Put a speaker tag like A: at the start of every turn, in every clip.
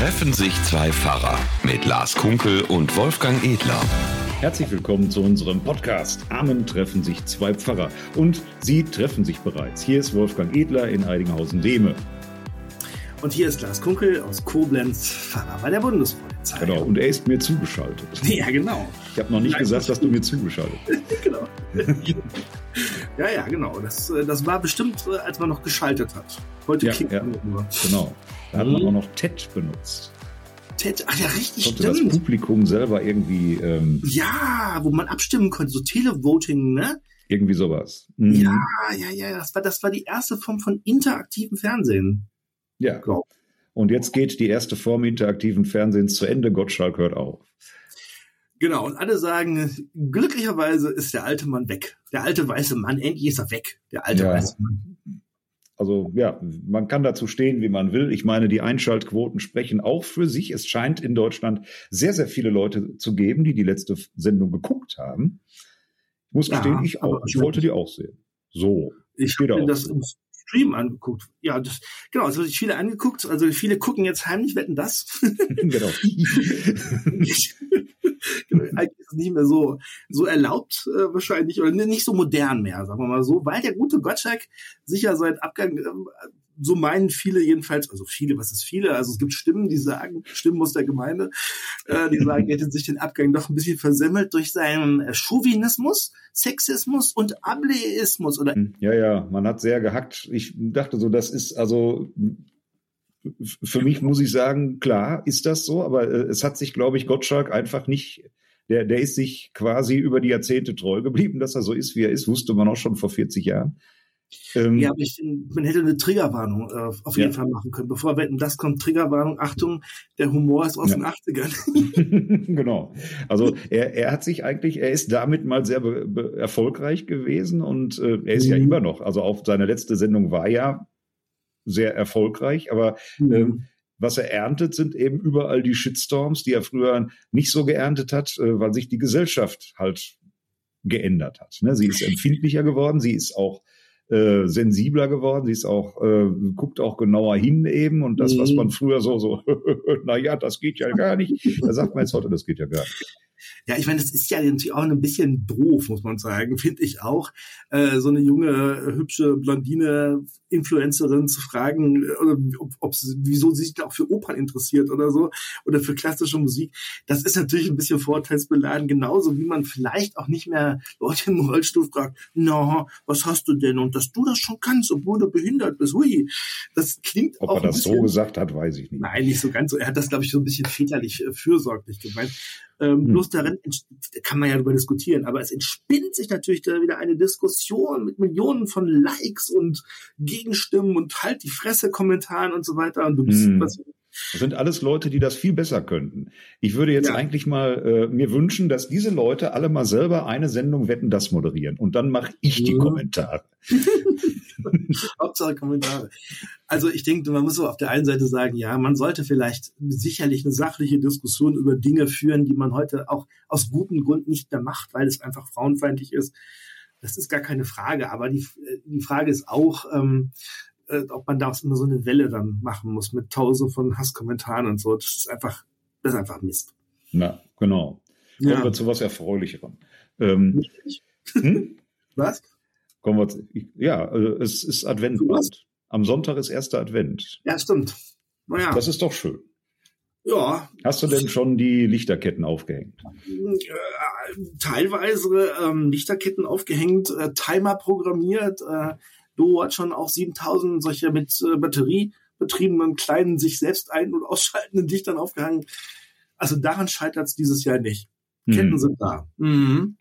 A: Treffen sich zwei Pfarrer mit Lars Kunkel und Wolfgang Edler.
B: Herzlich willkommen zu unserem Podcast. Amen treffen sich zwei Pfarrer. Und sie treffen sich bereits. Hier ist Wolfgang Edler in Eidinghausen-Dehme.
C: Und hier ist Lars Kunkel aus Koblenz, Pfarrer bei der Bundespolizei.
B: Genau, und er ist mir zugeschaltet.
C: Ja, genau.
B: Ich habe noch nicht Nein, gesagt, dass du mir zugeschaltet bist.
C: genau. ja, ja, genau. Das, äh, das war bestimmt, äh, als man noch geschaltet hat. Heute
B: ja, ja. nur. Genau. Da hat man mhm. auch noch TED benutzt.
C: TED, ach ja, richtig,
B: konnte stimmt. das Publikum selber irgendwie... Ähm,
C: ja, wo man abstimmen konnte, so Televoting, ne?
B: Irgendwie sowas.
C: Mhm. Ja, ja, ja, das war, das war die erste Form von interaktivem Fernsehen.
B: Ja. Glaub. Und jetzt geht die erste Form interaktiven Fernsehens zu Ende. Gottschalk hört auf.
C: Genau, und alle sagen, glücklicherweise ist der alte Mann weg. Der alte weiße Mann, endlich ist er weg. Der alte ja. weiße Mann.
B: Also ja, man kann dazu stehen, wie man will. Ich meine, die Einschaltquoten sprechen auch für sich. Es scheint in Deutschland sehr, sehr viele Leute zu geben, die die letzte Sendung geguckt haben. Ich muss gestehen, ja, ich auch. Ich wollte die auch sehen. So.
C: Ich habe das Stream angeguckt. Ja, das, genau, es also sich viele angeguckt. Also viele gucken jetzt heimlich, wetten das. genau. eigentlich ist es nicht mehr so, so erlaubt äh, wahrscheinlich oder nicht so modern mehr, sagen wir mal so, weil der gute Gottschalk sicher seit Abgang äh, so meinen viele jedenfalls, also viele, was ist viele? Also es gibt Stimmen, die sagen, Stimmen aus der Gemeinde, äh, die sagen, er hätte sich den Abgang doch ein bisschen versemmelt durch seinen äh, Chauvinismus, Sexismus und Ableismus, oder?
B: Ja, ja, man hat sehr gehackt. Ich dachte so, das ist also für mich muss ich sagen, klar ist das so, aber äh, es hat sich, glaube ich, Gottschalk einfach nicht, der, der ist sich quasi über die Jahrzehnte treu geblieben, dass er so ist, wie er ist, wusste man auch schon vor 40 Jahren.
C: Ähm, ja, aber ich, man hätte eine Triggerwarnung äh, auf jeden ja. Fall machen können. Bevor Wetten, das kommt, Triggerwarnung, Achtung, der Humor ist aus ja. den 80ern.
B: genau. Also er, er hat sich eigentlich, er ist damit mal sehr erfolgreich gewesen und äh, er ist mhm. ja immer noch. Also auch seine letzte Sendung war ja sehr erfolgreich, aber mhm. ähm, was er erntet, sind eben überall die Shitstorms, die er früher nicht so geerntet hat, äh, weil sich die Gesellschaft halt geändert hat. Ne? Sie ist empfindlicher geworden, sie ist auch äh, sensibler geworden, sie ist auch, äh, guckt auch genauer hin eben und das, was mhm. man früher so, so, naja, das geht ja gar nicht, da sagt man jetzt heute, das geht ja gar nicht.
C: Ja, ich meine, das ist ja natürlich auch ein bisschen doof, muss man sagen, finde ich auch, äh, so eine junge, hübsche Blondine Influencerin zu fragen, äh, oder ob, ob sie, wieso sie sich auch für Opern interessiert oder so oder für klassische Musik. Das ist natürlich ein bisschen vorteilsbeladen, genauso wie man vielleicht auch nicht mehr Leute im Rollstuhl fragt, na, was hast du denn? Und dass du das schon kannst, obwohl du behindert bist. Hui, das klingt
B: ob
C: auch.
B: Ob er das bisschen, so gesagt hat, weiß ich nicht.
C: Nein, nicht so ganz so. Er hat das, glaube ich, so ein bisschen väterlich äh, fürsorglich gemeint. Ähm, hm. Bloß darin kann man ja darüber diskutieren, aber es entspinnt sich natürlich da wieder eine Diskussion mit Millionen von Likes und Gegenstimmen und halt die Fresse Kommentaren und so weiter. Und du bist hm. was,
B: das sind alles Leute, die das viel besser könnten. Ich würde jetzt ja. eigentlich mal äh, mir wünschen, dass diese Leute alle mal selber eine Sendung Wetten das moderieren und dann mache ich die Kommentare.
C: Hauptsache Kommentare. Also ich denke, man muss so auf der einen Seite sagen, ja, man sollte vielleicht sicherlich eine sachliche Diskussion über Dinge führen, die man heute auch aus gutem Grund nicht mehr macht, weil es einfach frauenfeindlich ist. Das ist gar keine Frage. Aber die, die Frage ist auch, ähm, äh, ob man daraus immer so eine Welle dann machen muss mit tausend von Hasskommentaren und so. Das ist einfach, das ist einfach Mist.
B: Na, genau. Kommen ja. wir zu was Erfreulicherem. Ähm,
C: hm? Was?
B: Kommen wir zu, ja, also es ist Advent. Am Sonntag ist erster Advent.
C: Ja, stimmt.
B: Naja. Das ist doch schön.
C: Ja.
B: Hast du denn schon die Lichterketten aufgehängt?
C: Äh, teilweise ähm, Lichterketten aufgehängt, äh, Timer programmiert. Äh, Du hat schon auch 7000 solche mit äh, Batterie betriebenen kleinen, sich selbst ein- und ausschaltenden Lichtern aufgehangen. Also daran scheitert es dieses Jahr nicht. Mhm. Ketten sind da. Mhm.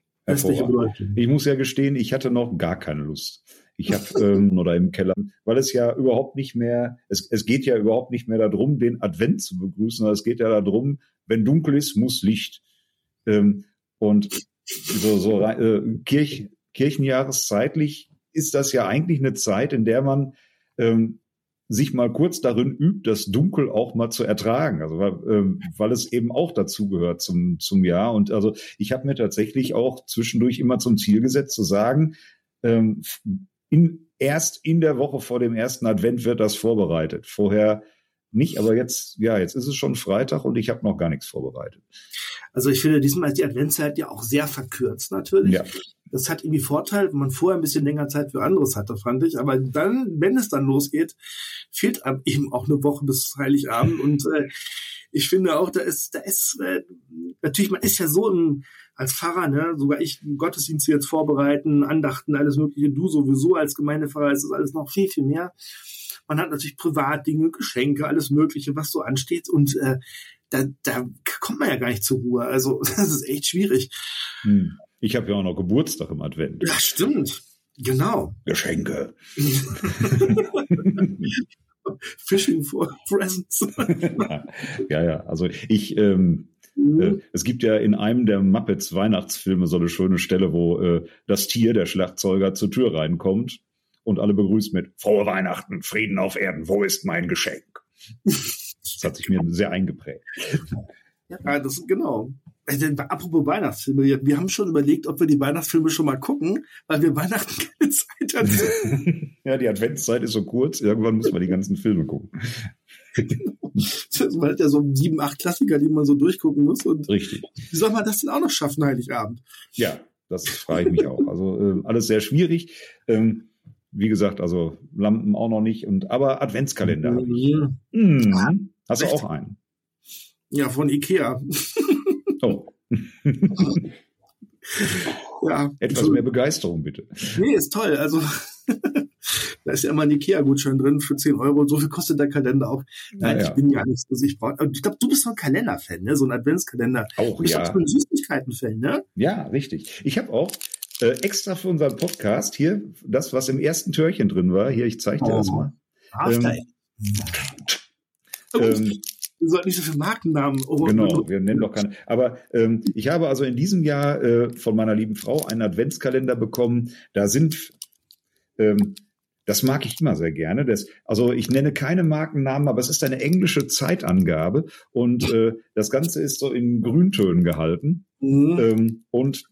B: Ich muss ja gestehen, ich hatte noch gar keine Lust. Ich habe ähm, oder im Keller, weil es ja überhaupt nicht mehr, es, es geht ja überhaupt nicht mehr darum, den Advent zu begrüßen, sondern es geht ja darum, wenn dunkel ist, muss Licht. Ähm, und so, so äh, Kirch, Kirchenjahreszeitlich ist das ja eigentlich eine Zeit, in der man ähm, sich mal kurz darin übt, das Dunkel auch mal zu ertragen. Also weil, ähm, weil es eben auch dazu gehört zum, zum Jahr. Und also ich habe mir tatsächlich auch zwischendurch immer zum Ziel gesetzt, zu sagen, ähm, in, erst in der Woche vor dem ersten Advent wird das vorbereitet. Vorher nicht, aber jetzt, ja, jetzt ist es schon Freitag und ich habe noch gar nichts vorbereitet.
C: Also ich finde, diesmal ist die Adventszeit ja auch sehr verkürzt natürlich. Ja. Das hat irgendwie Vorteil, wenn man vorher ein bisschen länger Zeit für anderes hatte, fand ich. Aber dann, wenn es dann losgeht, fehlt eben auch eine Woche bis Heiligabend. Und äh, ich finde auch, da ist, da ist äh, natürlich, man ist ja so ein als Pfarrer, ne, sogar ich Gottesdienste jetzt vorbereiten, Andachten, alles Mögliche. Du sowieso als Gemeindepfarrer ist das alles noch viel, viel mehr. Man hat natürlich Privatdinge, Geschenke, alles Mögliche, was so ansteht. Und äh, da, da kommt man ja gar nicht zur Ruhe. Also das ist echt schwierig.
B: Hm. Ich habe ja auch noch Geburtstag im Advent.
C: Ja, stimmt. Genau.
B: Geschenke.
C: Fishing for Presents.
B: ja, ja. Also ich, ähm, mhm. äh, es gibt ja in einem der Muppets Weihnachtsfilme so eine schöne Stelle, wo äh, das Tier, der Schlagzeuger, zur Tür reinkommt und alle begrüßt mit Frohe Weihnachten, Frieden auf Erden, wo ist mein Geschenk? Das hat sich mir sehr eingeprägt.
C: Ja, das genau. Also, apropos Weihnachtsfilme, wir haben schon überlegt, ob wir die Weihnachtsfilme schon mal gucken, weil wir Weihnachten keine Zeit
B: hatten. ja, die Adventszeit ist so kurz, irgendwann muss man die ganzen Filme gucken.
C: man hat ja so sieben, acht Klassiker, die man so durchgucken muss. Und
B: Richtig.
C: Wie soll man das denn auch noch schaffen, Heiligabend?
B: Ja, das frage ich mich auch. Also äh, alles sehr schwierig. Ähm, wie gesagt, also Lampen auch noch nicht, und aber Adventskalender ich. Mhm. Hast Echt? du auch einen?
C: Ja, von Ikea.
B: oh. ja. Etwas mehr Begeisterung, bitte.
C: Nee, ist toll. Also da ist ja immer ein Ikea-Gutschein drin für 10 Euro. So viel kostet der Kalender auch. Nein, ja, ich bin ja nicht so. Ich, ich glaube, du bist so ein Kalender-Fan, ne? so ein Adventskalender.
B: Auch,
C: du bist
B: ja.
C: auch so ein Süßigkeiten-Fan, ne?
B: Ja, richtig. Ich habe auch äh, extra für unseren Podcast hier, das, was im ersten Türchen drin war, hier, ich zeige dir oh. das mal.
C: Ähm, ähm, wir sollten nicht so viele Markennamen.
B: Oh, genau, wir nennen doch keine. Aber ähm, ich habe also in diesem Jahr äh, von meiner lieben Frau einen Adventskalender bekommen. Da sind, ähm, das mag ich immer sehr gerne. Das, also ich nenne keine Markennamen, aber es ist eine englische Zeitangabe und äh, das Ganze ist so in Grüntönen gehalten. Mhm. Ähm, und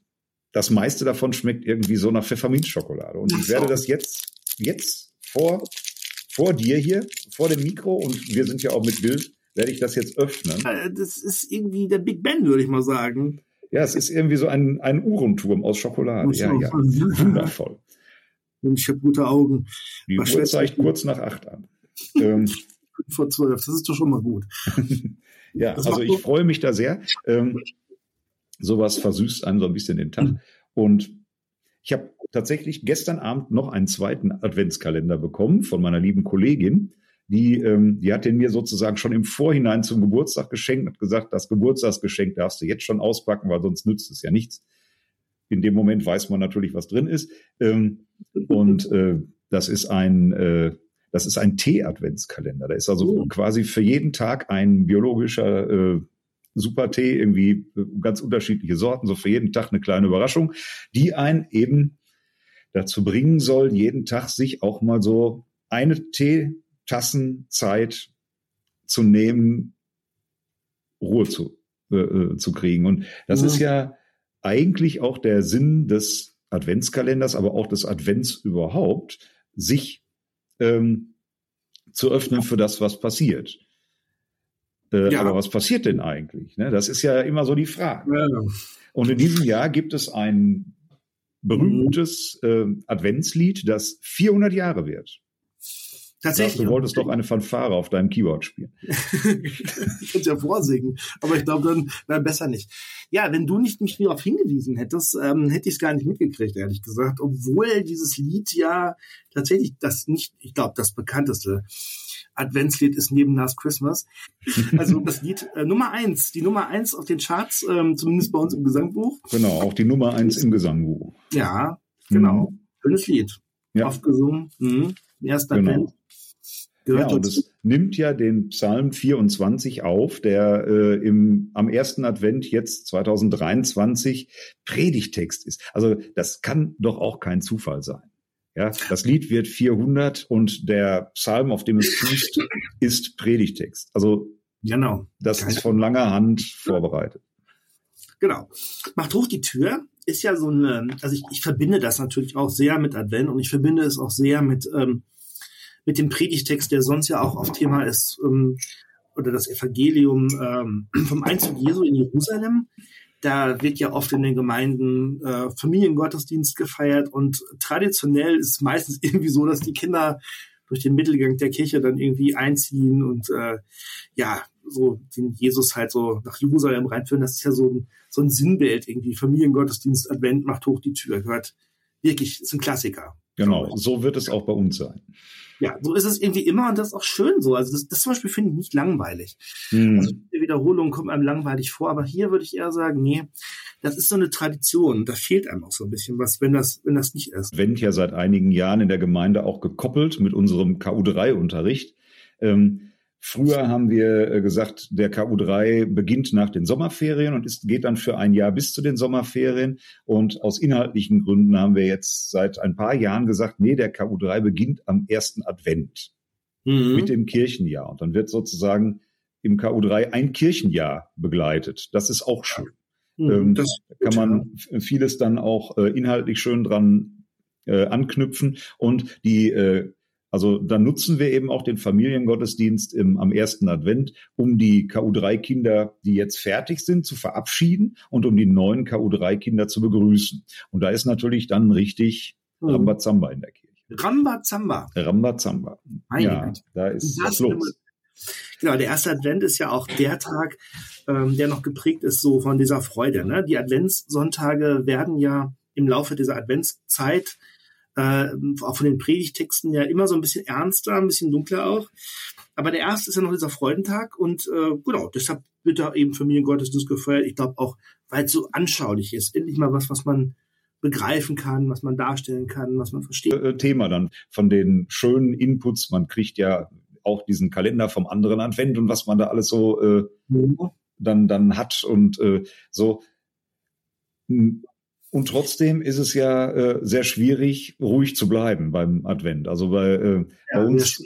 B: das meiste davon schmeckt irgendwie so nach Pfefferminzschokolade. Und ich werde das jetzt, jetzt vor, vor dir hier, vor dem Mikro, und wir sind ja auch mit Bild, werde ich das jetzt öffnen.
C: Äh, das ist irgendwie der Big Ben, würde ich mal sagen.
B: Ja, es ist irgendwie so ein, ein Uhrenturm aus Schokolade. Ja, ja. Wundervoll.
C: Und ich habe gute Augen.
B: Die Was Uhr zeigt kurz nach acht an. ähm,
C: vor zwölf, das ist doch schon mal gut.
B: ja, das also ich freue mich da sehr. Ähm, sowas versüßt einem so ein bisschen den Tag. Mhm. Und ich habe tatsächlich gestern Abend noch einen zweiten Adventskalender bekommen von meiner lieben Kollegin. Die, ähm, die hat den mir sozusagen schon im Vorhinein zum Geburtstag geschenkt, hat gesagt, das Geburtstagsgeschenk darfst du jetzt schon auspacken, weil sonst nützt es ja nichts. In dem Moment weiß man natürlich, was drin ist. Ähm, und äh, das ist ein, äh, das ist ein Tee-Adventskalender. Da ist also oh. quasi für jeden Tag ein biologischer äh, super Tee, irgendwie äh, ganz unterschiedliche Sorten, so für jeden Tag eine kleine Überraschung, die einen eben dazu bringen soll, jeden Tag sich auch mal so eine Teetassenzeit zu nehmen, Ruhe zu, äh, äh, zu kriegen. Und das ja. ist ja eigentlich auch der Sinn des Adventskalenders, aber auch des Advents überhaupt, sich ähm, zu öffnen für das, was passiert. Äh, ja. Aber was passiert denn eigentlich? Ne? Das ist ja immer so die Frage. Ja. Und in diesem Jahr gibt es ein berühmtes äh, Adventslied, das 400 Jahre wird.
C: Tatsächlich.
B: Du wolltest doch eine Fanfare auf deinem Keyboard spielen.
C: ich könnte ja vorsingen, aber ich glaube dann, na, besser nicht. Ja, wenn du nicht mich darauf hingewiesen hättest, ähm, hätte ich es gar nicht mitgekriegt, ehrlich gesagt. Obwohl dieses Lied ja tatsächlich das nicht, ich glaube, das bekannteste Adventslied ist neben Last Christmas. Also das Lied äh, Nummer eins, die Nummer eins auf den Charts, ähm, zumindest bei uns im Gesangbuch.
B: Genau, auch die Nummer eins im Gesangbuch.
C: Ja, genau. Mhm. Schönes Lied. Ja. Oft gesungen. Mhm. Erster genau. Advent.
B: ja, und es nimmt ja den Psalm 24 auf, der äh, im, am ersten Advent jetzt 2023 Predigtext ist. Also das kann doch auch kein Zufall sein. Ja, das Lied wird 400 und der Psalm, auf dem es fußt, ist Predigtext. Also
C: genau.
B: das Keine ist von langer Hand vorbereitet.
C: Genau. Macht hoch die Tür ist ja so eine, also ich, ich verbinde das natürlich auch sehr mit Advent und ich verbinde es auch sehr mit ähm, mit dem Predigtext, der sonst ja auch auf Thema ist, ähm, oder das Evangelium ähm, vom Einzug Jesu in Jerusalem. Da wird ja oft in den Gemeinden äh, Familiengottesdienst gefeiert und traditionell ist es meistens irgendwie so, dass die Kinder durch den Mittelgang der Kirche dann irgendwie einziehen und äh, ja, so den Jesus halt so nach Jerusalem reinführen. Das ist ja so ein, so ein Sinnbild irgendwie. Familiengottesdienst, Advent macht hoch die Tür, gehört wirklich, ist ein Klassiker.
B: Genau, so wird es auch bei uns sein.
C: Ja, so ist es irgendwie immer und das ist auch schön so. Also das, das zum Beispiel finde ich nicht langweilig. Mhm. Also die Wiederholung kommt einem langweilig vor, aber hier würde ich eher sagen, nee, das ist so eine Tradition. Da fehlt einem auch so ein bisschen was, wenn das, wenn das nicht ist.
B: Wendt ja seit einigen Jahren in der Gemeinde auch gekoppelt mit unserem KU3-Unterricht. Ähm, Früher haben wir äh, gesagt, der KU3 beginnt nach den Sommerferien und ist, geht dann für ein Jahr bis zu den Sommerferien. Und aus inhaltlichen Gründen haben wir jetzt seit ein paar Jahren gesagt, nee, der KU3 beginnt am ersten Advent mhm. mit dem Kirchenjahr. Und dann wird sozusagen im KU3 ein Kirchenjahr begleitet. Das ist auch schön. Mhm, ähm, das kann man vieles dann auch äh, inhaltlich schön dran äh, anknüpfen. Und die äh, also dann nutzen wir eben auch den Familiengottesdienst im, am ersten Advent, um die KU3-Kinder, die jetzt fertig sind, zu verabschieden und um die neuen KU3-Kinder zu begrüßen. Und da ist natürlich dann richtig mhm. Rambazamba in der Kirche.
C: Rambazamba.
B: Rambazamba. Ja, da ist was los.
C: Genau, der erste Advent ist ja auch der Tag, ähm, der noch geprägt ist so von dieser Freude. Ne? Die Adventssonntage werden ja im Laufe dieser Adventszeit äh, auch von den Predigtexten ja immer so ein bisschen ernster, ein bisschen dunkler auch. Aber der erste ist ja noch dieser Freudentag und äh, genau, deshalb wird da eben Familiengottesdienst gefeiert. Ich glaube auch, weil es so anschaulich ist. Endlich mal was, was man begreifen kann, was man darstellen kann, was man versteht. Äh,
B: Thema dann von den schönen Inputs. Man kriegt ja auch diesen Kalender vom anderen Advent und was man da alles so äh, ja. dann, dann hat und äh, so. Und trotzdem ist es ja äh, sehr schwierig, ruhig zu bleiben beim Advent. Also bei, äh, ja, bei uns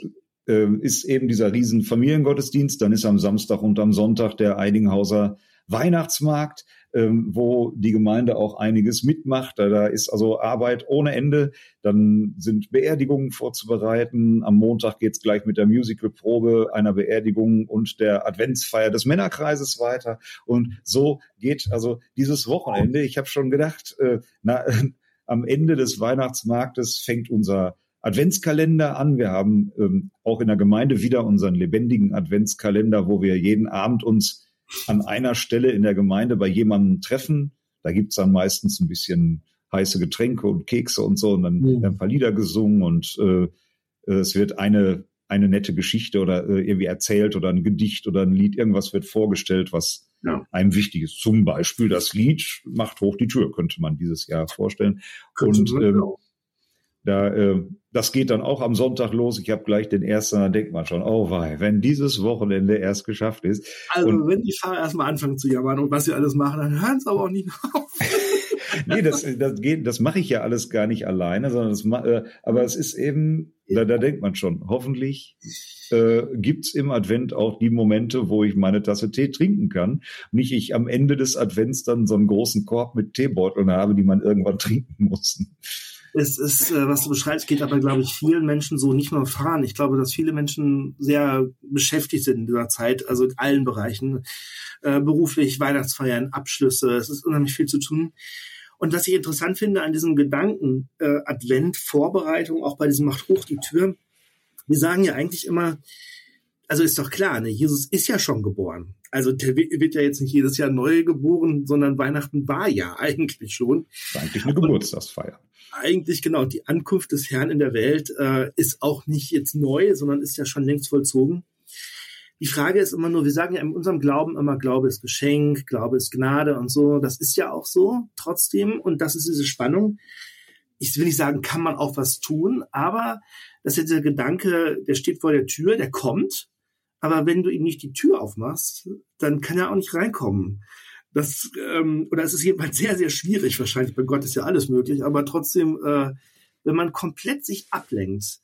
B: äh, ist eben dieser riesen Familiengottesdienst, dann ist am Samstag und am Sonntag der Eidinghauser Weihnachtsmarkt ähm, wo die Gemeinde auch einiges mitmacht. Da, da ist also Arbeit ohne Ende. Dann sind Beerdigungen vorzubereiten. Am Montag geht's gleich mit der Musicalprobe einer Beerdigung und der Adventsfeier des Männerkreises weiter. Und so geht also dieses Wochenende. Ich habe schon gedacht, äh, na, am Ende des Weihnachtsmarktes fängt unser Adventskalender an. Wir haben ähm, auch in der Gemeinde wieder unseren lebendigen Adventskalender, wo wir jeden Abend uns an einer Stelle in der Gemeinde bei jemandem treffen. Da gibt's dann meistens ein bisschen heiße Getränke und Kekse und so und dann mhm. werden ein paar Lieder gesungen und äh, es wird eine eine nette Geschichte oder äh, irgendwie erzählt oder ein Gedicht oder ein Lied, irgendwas wird vorgestellt, was ja. einem wichtig ist. Zum Beispiel das Lied Macht hoch die Tür, könnte man dieses Jahr vorstellen. Könnte und ähm, da, äh, das geht dann auch am Sonntag los. Ich habe gleich den ersten, da denkt man schon, oh wei, wenn dieses Wochenende erst geschafft ist.
C: Also und, wenn die Fahrer erstmal anfangen zu jammern und was sie alles machen, dann hören sie aber auch nicht auf.
B: nee, das, das geht, das mache ich ja alles gar nicht alleine, sondern das, äh, aber es ist eben, da, da denkt man schon, hoffentlich äh, gibt's im Advent auch die Momente, wo ich meine Tasse Tee trinken kann. Nicht ich am Ende des Advents dann so einen großen Korb mit Teebeuteln habe, die man irgendwann trinken muss
C: es ist, äh, was du beschreibst, geht aber, glaube ich, vielen Menschen so nicht nur fahren. Ich glaube, dass viele Menschen sehr beschäftigt sind in dieser Zeit, also in allen Bereichen, äh, beruflich, Weihnachtsfeiern, Abschlüsse, es ist unheimlich viel zu tun. Und was ich interessant finde an diesem Gedanken, äh, Advent, Vorbereitung, auch bei diesem Macht hoch die Tür, wir sagen ja eigentlich immer, also ist doch klar, ne, Jesus ist ja schon geboren. Also der wird ja jetzt nicht jedes Jahr neu geboren, sondern Weihnachten war ja eigentlich schon.
B: Eigentlich eine Geburtstagsfeier
C: eigentlich genau, die Ankunft des Herrn in der Welt äh, ist auch nicht jetzt neu, sondern ist ja schon längst vollzogen. Die Frage ist immer nur, wir sagen ja in unserem Glauben immer, Glaube ist Geschenk, Glaube ist Gnade und so. Das ist ja auch so trotzdem. Und das ist diese Spannung. Ich will nicht sagen, kann man auch was tun, aber das ist dieser Gedanke, der steht vor der Tür, der kommt. Aber wenn du ihm nicht die Tür aufmachst, dann kann er auch nicht reinkommen. Das, ähm, oder es ist jedenfalls sehr, sehr schwierig, wahrscheinlich, bei Gott ist ja alles möglich, aber trotzdem, äh, wenn man komplett sich ablenkt,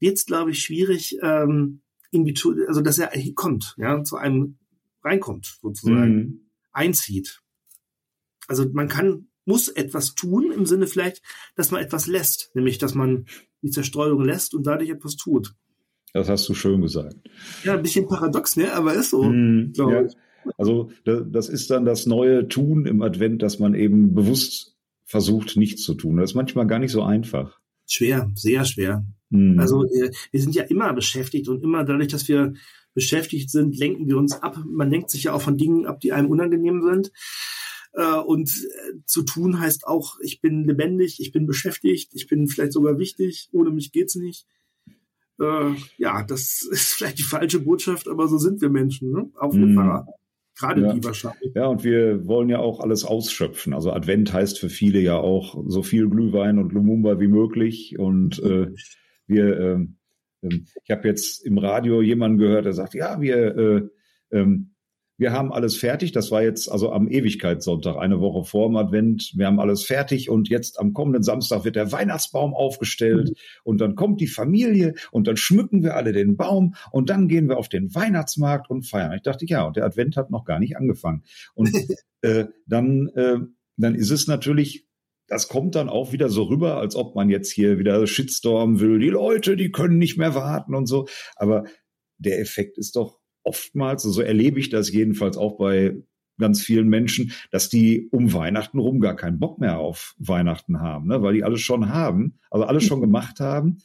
C: wird es, glaube ich, schwierig, ähm, in die, also dass er kommt, ja, zu einem reinkommt, sozusagen, mhm. einzieht. Also man kann, muss etwas tun, im Sinne vielleicht, dass man etwas lässt, nämlich dass man die Zerstreuung lässt und dadurch etwas tut.
B: Das hast du schön gesagt.
C: Ja, ein bisschen paradox, ne? Aber ist so.
B: Mm, ja. Also das ist dann das neue Tun im Advent, dass man eben bewusst versucht, nichts zu tun. Das ist manchmal gar nicht so einfach.
C: Schwer, sehr schwer. Mm. Also äh, wir sind ja immer beschäftigt und immer dadurch, dass wir beschäftigt sind, lenken wir uns ab. Man lenkt sich ja auch von Dingen ab, die einem unangenehm sind. Äh, und äh, zu tun heißt auch, ich bin lebendig, ich bin beschäftigt, ich bin vielleicht sogar wichtig, ohne mich geht's nicht. Äh, ja, das ist vielleicht die falsche Botschaft, aber so sind wir Menschen, ne? Auf dem mm. Fahrrad. Gerade
B: ja.
C: die wahrscheinlich.
B: Ja, und wir wollen ja auch alles ausschöpfen. Also Advent heißt für viele ja auch so viel Glühwein und Lumumba wie möglich. Und äh, wir, ähm, ich habe jetzt im Radio jemanden gehört, der sagt, ja, wir äh, ähm, wir haben alles fertig. Das war jetzt also am Ewigkeitssonntag, eine Woche vor dem Advent. Wir haben alles fertig und jetzt am kommenden Samstag wird der Weihnachtsbaum aufgestellt mhm. und dann kommt die Familie und dann schmücken wir alle den Baum und dann gehen wir auf den Weihnachtsmarkt und feiern. Ich dachte, ja, und der Advent hat noch gar nicht angefangen. Und äh, dann, äh, dann ist es natürlich das kommt dann auch wieder so rüber, als ob man jetzt hier wieder Shitstorm will. Die Leute, die können nicht mehr warten und so. Aber der Effekt ist doch oftmals, so erlebe ich das jedenfalls auch bei ganz vielen Menschen, dass die um Weihnachten rum gar keinen Bock mehr auf Weihnachten haben, ne? weil die alles schon haben, also alles schon gemacht haben.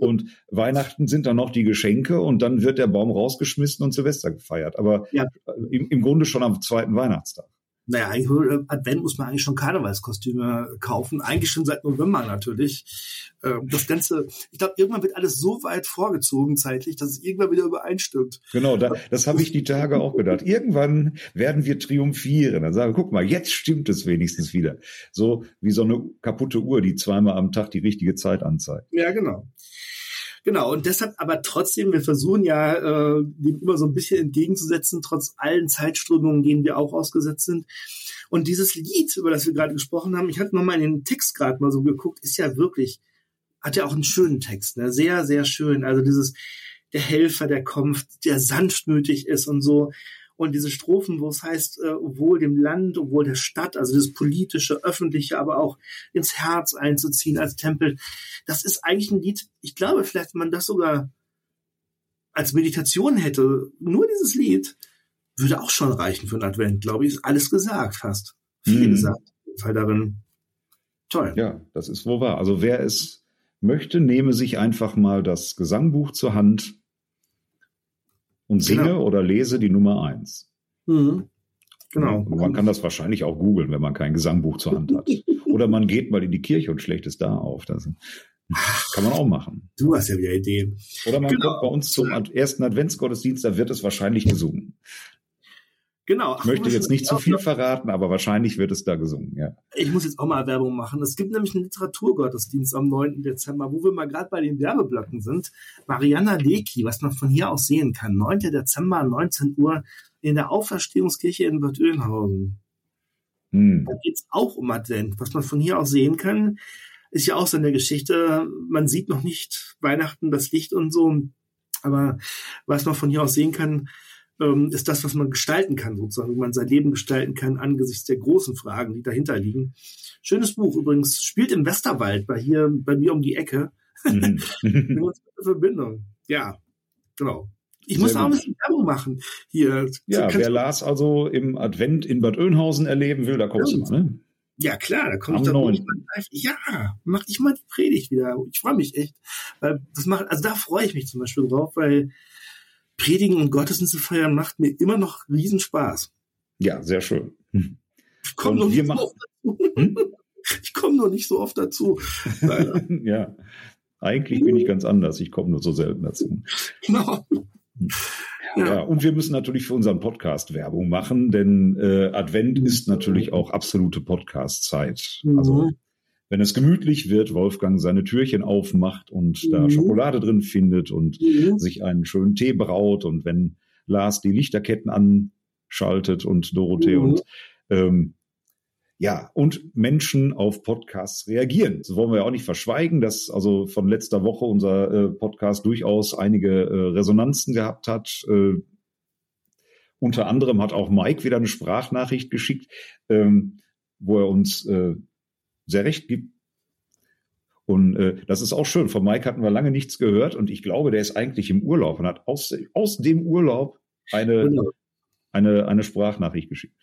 B: Und Weihnachten sind dann noch die Geschenke und dann wird der Baum rausgeschmissen und Silvester gefeiert. Aber ja. im, im Grunde schon am zweiten Weihnachtstag
C: naja, eigentlich äh, Advent muss man eigentlich schon Karnevalskostüme kaufen. Eigentlich schon seit November natürlich. Ähm, das Ganze, ich glaube, irgendwann wird alles so weit vorgezogen zeitlich, dass es irgendwann wieder übereinstimmt.
B: Genau, da, das habe ich die Tage auch gedacht. Irgendwann werden wir triumphieren. Dann sagen, guck mal, jetzt stimmt es wenigstens wieder. So wie so eine kaputte Uhr, die zweimal am Tag die richtige Zeit anzeigt.
C: Ja, genau. Genau, und deshalb aber trotzdem, wir versuchen ja, äh, dem immer so ein bisschen entgegenzusetzen, trotz allen Zeitströmungen, denen wir auch ausgesetzt sind. Und dieses Lied, über das wir gerade gesprochen haben, ich hatte nochmal in den Text gerade mal so geguckt, ist ja wirklich, hat ja auch einen schönen Text, ne? sehr, sehr schön. Also dieses, der Helfer, der kommt, der sanftmütig ist und so. Und diese Strophen, wo es heißt, äh, wohl dem Land, obwohl der Stadt, also das politische, öffentliche, aber auch ins Herz einzuziehen als Tempel, das ist eigentlich ein Lied, ich glaube, vielleicht man das sogar als Meditation hätte, nur dieses Lied, würde auch schon reichen für einen Advent, glaube ich, ist alles gesagt fast. Viel mhm. gesagt, Fall darin. Toll.
B: Ja, das ist wohl wahr. Also wer es möchte, nehme sich einfach mal das Gesangbuch zur Hand und singe genau. oder lese die Nummer eins. Mhm. Genau. Man kann das wahrscheinlich auch googeln, wenn man kein Gesangbuch zur Hand hat. oder man geht mal in die Kirche und schlägt es da auf. Das kann man auch machen.
C: Du hast ja wieder Ideen.
B: Oder man genau. kommt bei uns zum ersten Adventsgottesdienst, da wird es wahrscheinlich gesungen.
C: Genau.
B: Ich möchte jetzt nicht zu viel verraten, aber wahrscheinlich wird es da gesungen, ja.
C: Ich muss jetzt auch mal Werbung machen. Es gibt nämlich einen Literaturgottesdienst am 9. Dezember, wo wir mal gerade bei den Werbeblöcken sind. Mariana Leki, was man von hier aus sehen kann. 9. Dezember, 19 Uhr in der Auferstehungskirche in Bad Oeynhausen. Hm. Da geht es auch um Advent. Was man von hier aus sehen kann, ist ja auch so eine Geschichte. Man sieht noch nicht Weihnachten, das Licht und so. Aber was man von hier aus sehen kann, ähm, ist das, was man gestalten kann, sozusagen, wie man sein Leben gestalten kann angesichts der großen Fragen, die dahinter liegen. Schönes Buch übrigens, spielt im Westerwald, bei hier, bei mir um die Ecke. Mhm. Verbindung. Ja, genau. Ich muss auch ein bisschen Werbung machen hier.
B: Ja, wer Lars also im Advent in Bad Oeynhausen erleben will, da kommst ja. du mal, ne?
C: Ja, klar, da komme ich nicht mal Ja, mach ich mal die Predigt wieder. Ich freue mich echt. Weil das macht, also da freue ich mich zum Beispiel drauf, weil Predigen und Gottesdienste feiern macht mir immer noch Riesenspaß.
B: Ja, sehr schön. Hm.
C: Ich komme noch, nicht so oft dazu. Hm? Ich komme noch nicht so oft dazu.
B: ja, eigentlich bin ich ganz anders. Ich komme nur so selten dazu. Genau. Ja. ja. und wir müssen natürlich für unseren Podcast Werbung machen, denn äh, Advent ist natürlich auch absolute Podcast-Zeit. Mhm. Also wenn es gemütlich wird, Wolfgang seine Türchen aufmacht und mhm. da Schokolade drin findet und mhm. sich einen schönen Tee braut und wenn Lars die Lichterketten anschaltet und Dorothee mhm. und ähm, ja, und Menschen auf Podcasts reagieren. Das wollen wir ja auch nicht verschweigen, dass also von letzter Woche unser äh, Podcast durchaus einige äh, Resonanzen gehabt hat. Äh, unter anderem hat auch Mike wieder eine Sprachnachricht geschickt, ähm, wo er uns äh, sehr recht gibt. Und äh, das ist auch schön. Von Mike hatten wir lange nichts gehört und ich glaube, der ist eigentlich im Urlaub und hat aus, aus dem Urlaub eine, genau. eine, eine Sprachnachricht geschickt.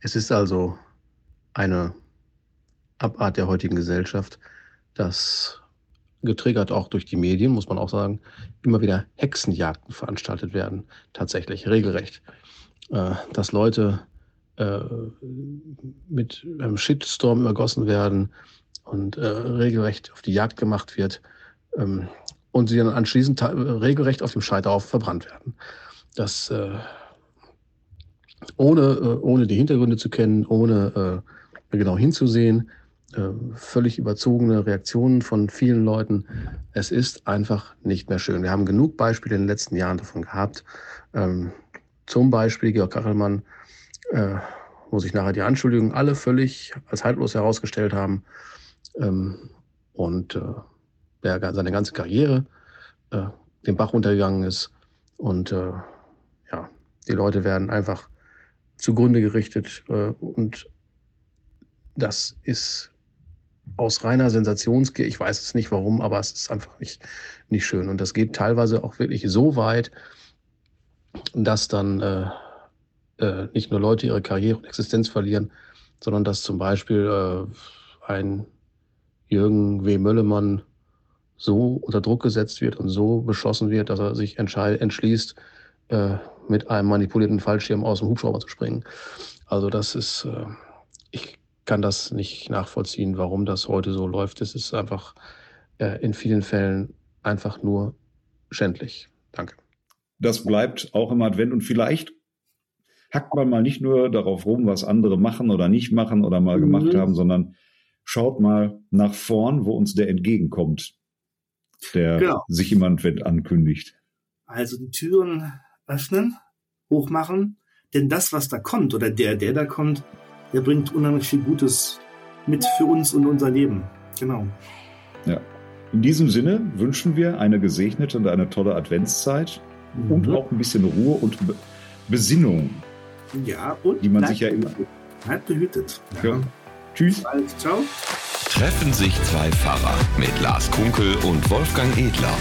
D: Es ist also eine Abart der heutigen Gesellschaft, dass getriggert auch durch die Medien, muss man auch sagen, immer wieder Hexenjagden veranstaltet werden, tatsächlich regelrecht. Äh, dass Leute äh, mit einem Shitstorm übergossen werden und äh, regelrecht auf die Jagd gemacht wird ähm, und sie dann anschließend regelrecht auf dem Scheiterhaufen verbrannt werden. Das ohne, ohne die Hintergründe zu kennen, ohne genau hinzusehen, äh, völlig überzogene Reaktionen von vielen Leuten. Es ist einfach nicht mehr schön. Wir haben genug Beispiele in den letzten Jahren davon gehabt. Ähm, zum Beispiel Georg Kachelmann, äh, wo sich nachher die Anschuldigungen alle völlig als haltlos herausgestellt haben ähm, und äh, der seine ganze Karriere äh, den Bach runtergegangen ist. Und äh, ja, die Leute werden einfach zugrunde gerichtet äh, und das ist aus reiner Sensationsgier. Ich weiß es nicht warum, aber es ist einfach nicht, nicht schön. Und das geht teilweise auch wirklich so weit, dass dann äh, nicht nur Leute ihre Karriere und Existenz verlieren, sondern dass zum Beispiel äh, ein Jürgen W. Möllemann so unter Druck gesetzt wird und so beschossen wird, dass er sich entschließt, äh, mit einem manipulierten Fallschirm aus dem Hubschrauber zu springen. Also das ist, äh, ich kann das nicht nachvollziehen, warum das heute so läuft. Es ist einfach äh, in vielen Fällen einfach nur schändlich. Danke.
B: Das bleibt auch im Advent und vielleicht hackt man mal nicht nur darauf rum, was andere machen oder nicht machen oder mal mhm. gemacht haben, sondern schaut mal nach vorn, wo uns der entgegenkommt, der genau. sich im Advent ankündigt.
C: Also die Türen öffnen, hochmachen, denn das, was da kommt oder der, der da kommt, der bringt unheimlich viel Gutes mit für uns und unser Leben. Genau.
B: Ja. In diesem Sinne wünschen wir eine gesegnete und eine tolle Adventszeit mhm. und auch ein bisschen Ruhe und Be Besinnung.
C: Ja, und
B: die man sich ja immer.
C: Bleibt behütet.
B: Ja. ja. Tschüss.
C: Bald. Ciao.
A: Treffen sich zwei Pfarrer mit Lars Kunkel und Wolfgang Edler.